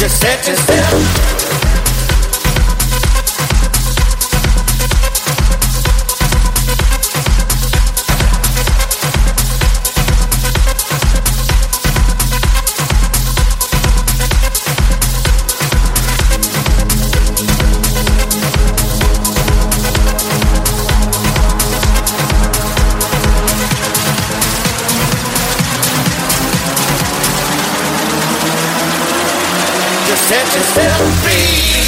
just set yourself. set free.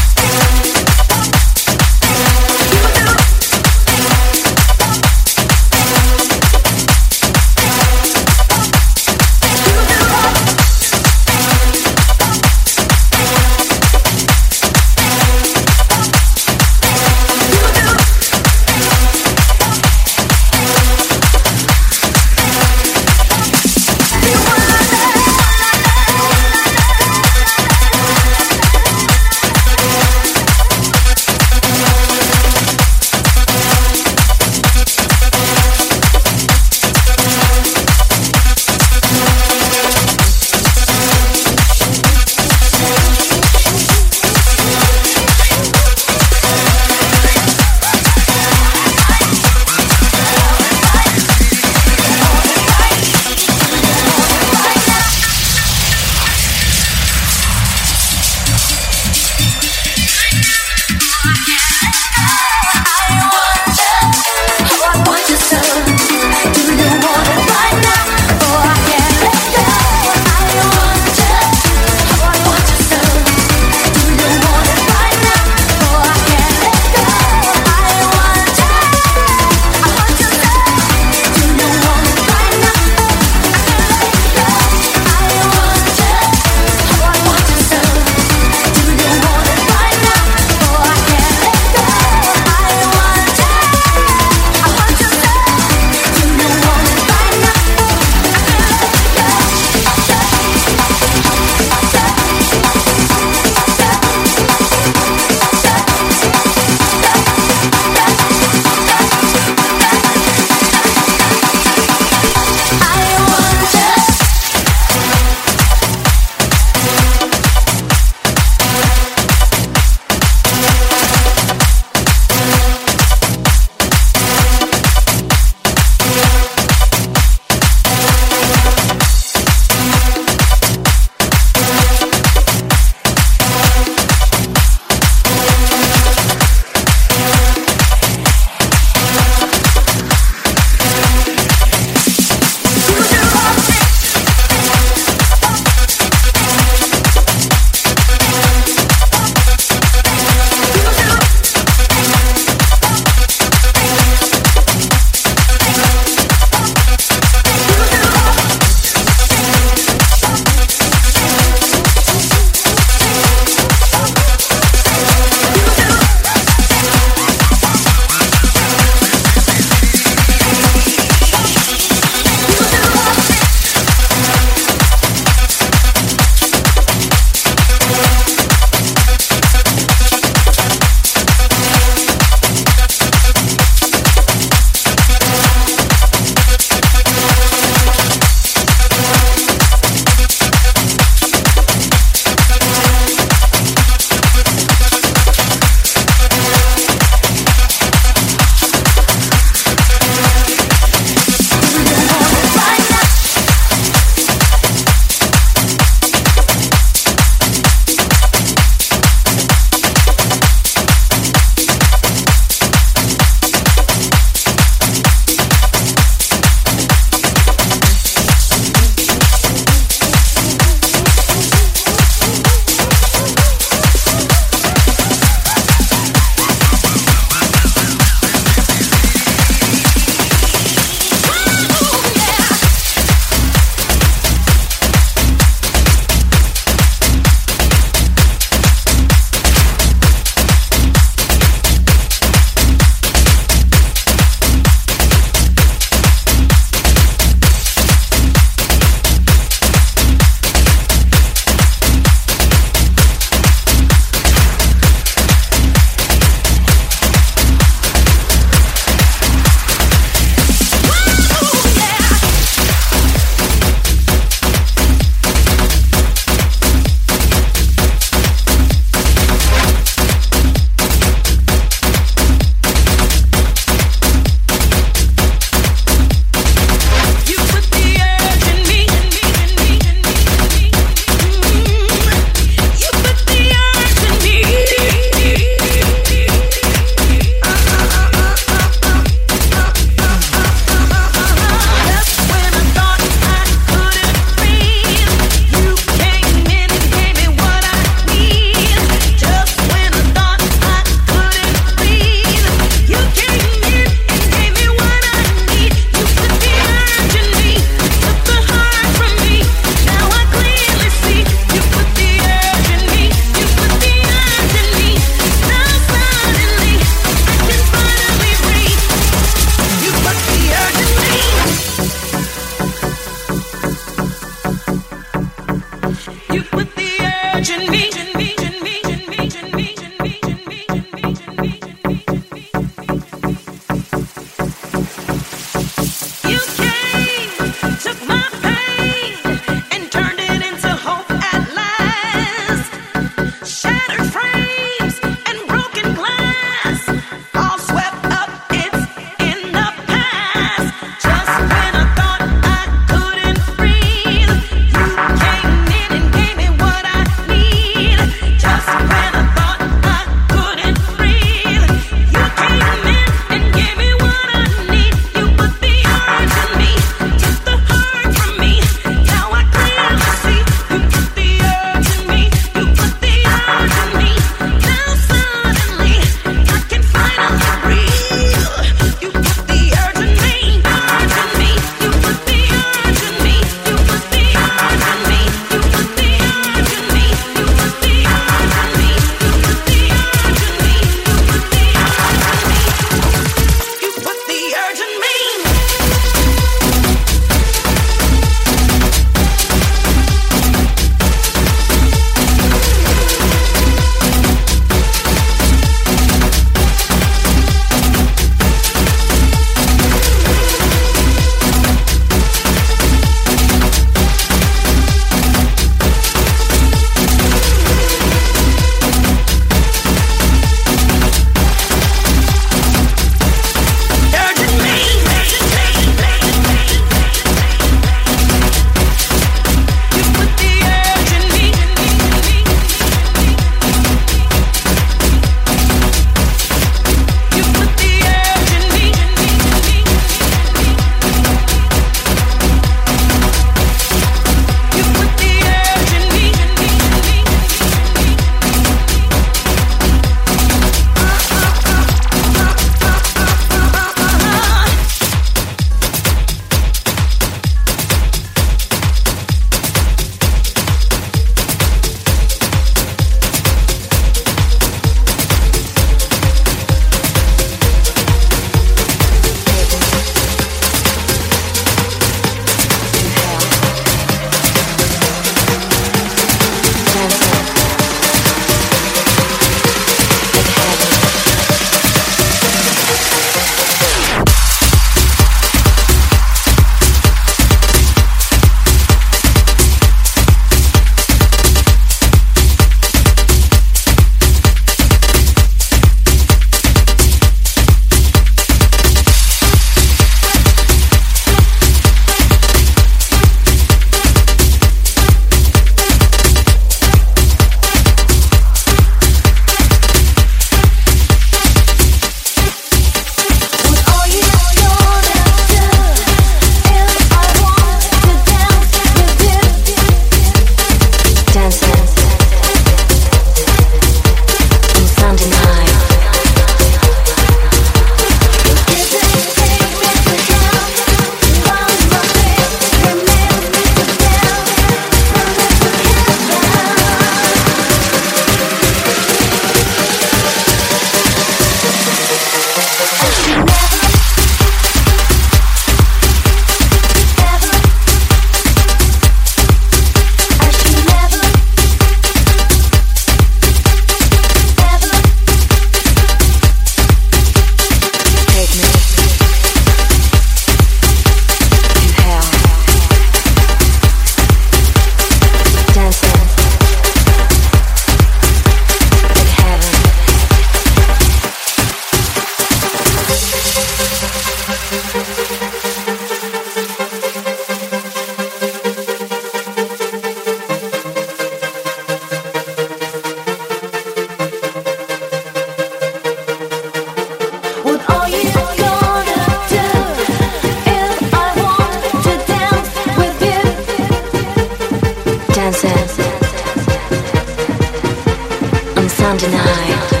Undeniable.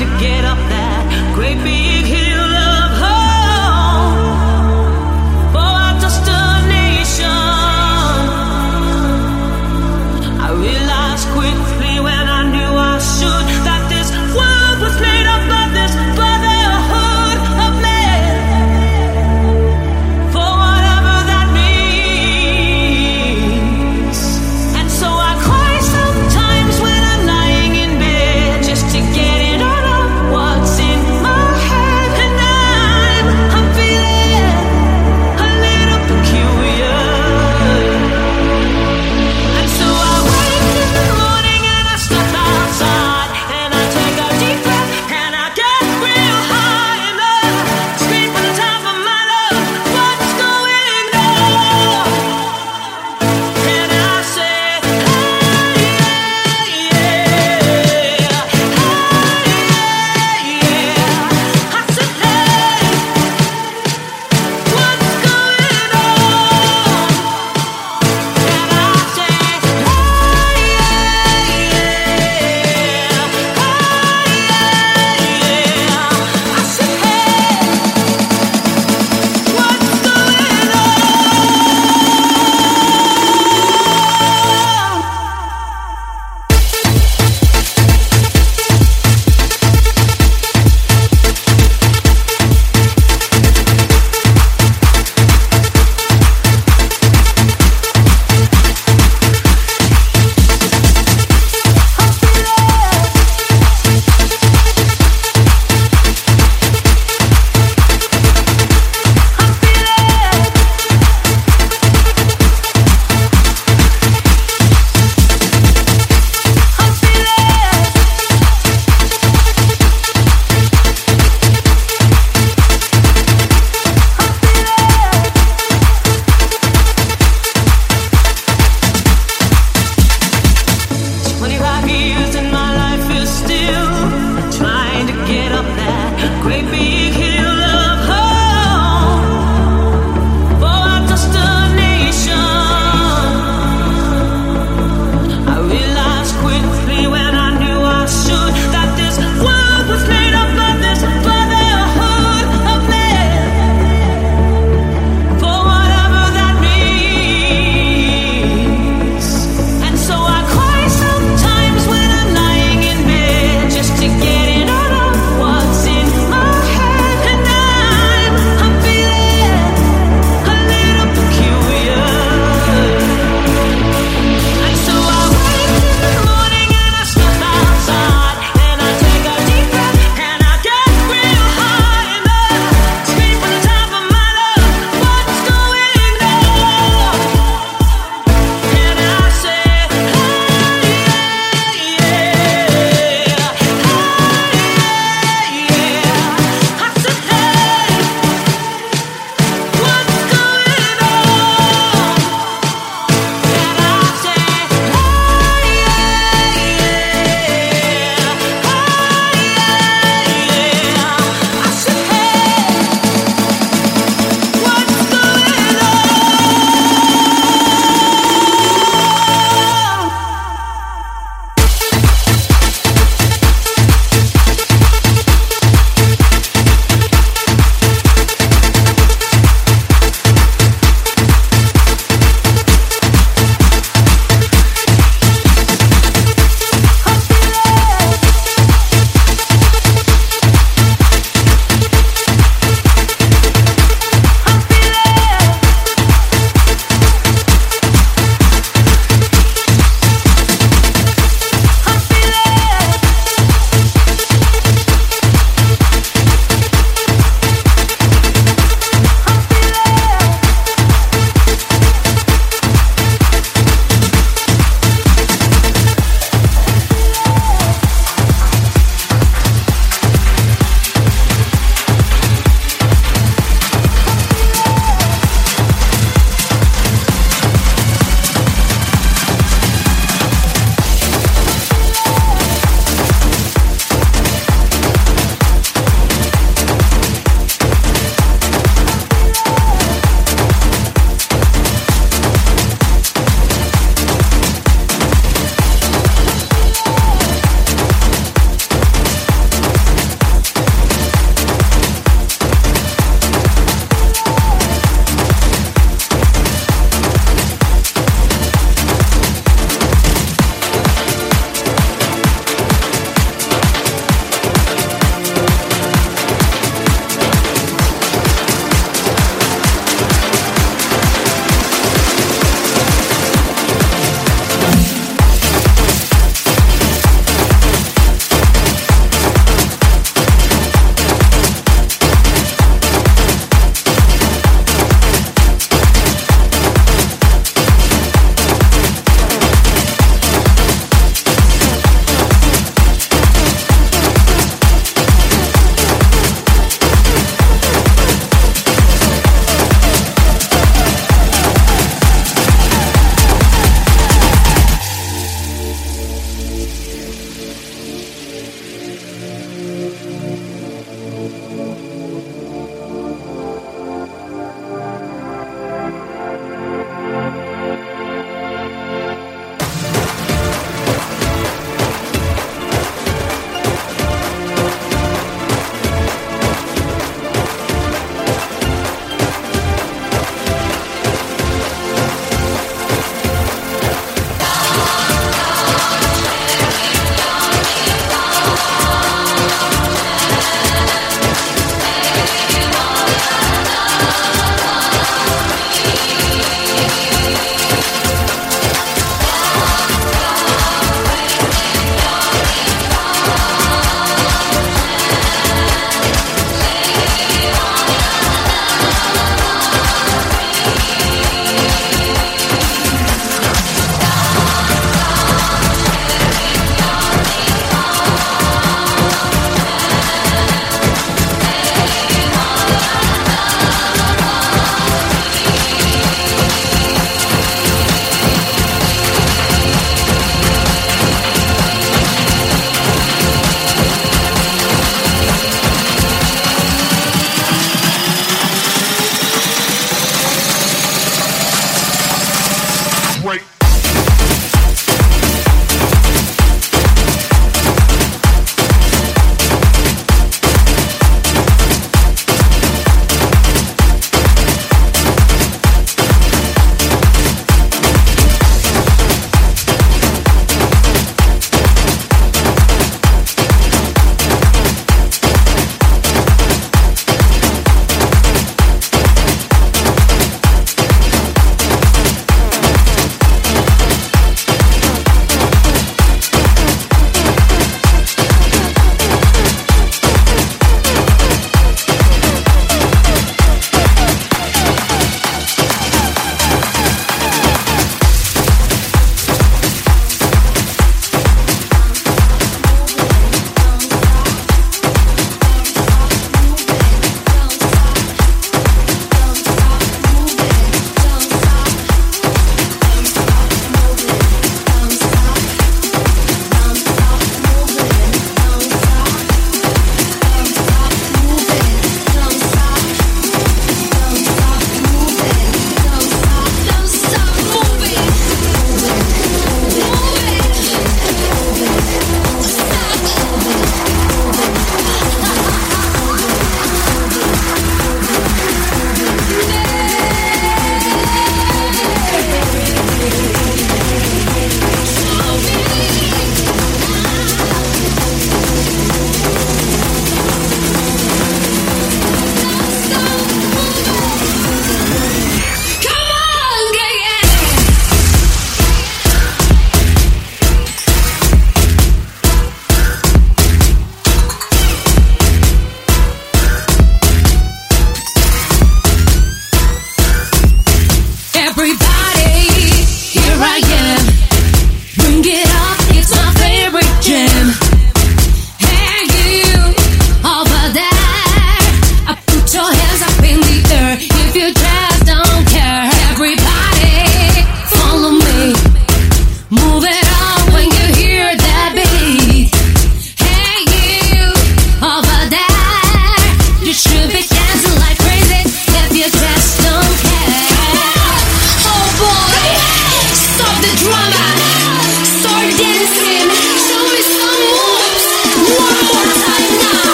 To get great big of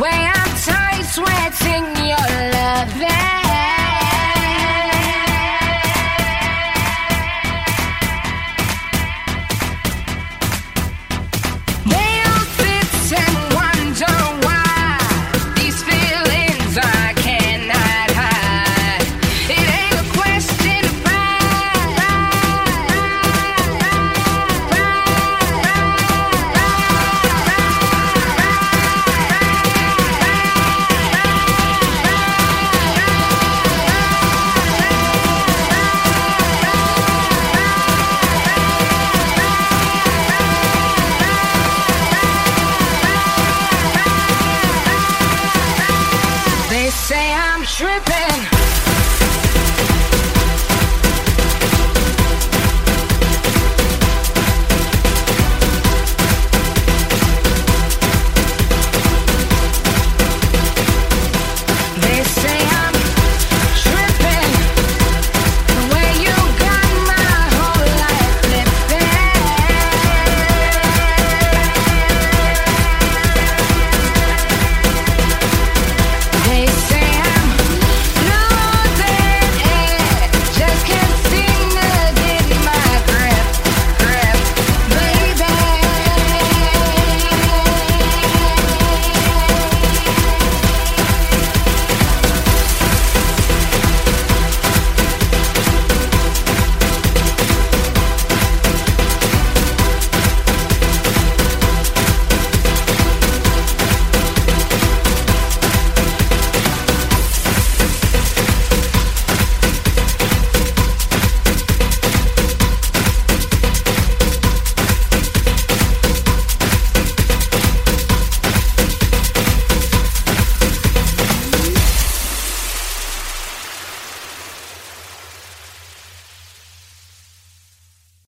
way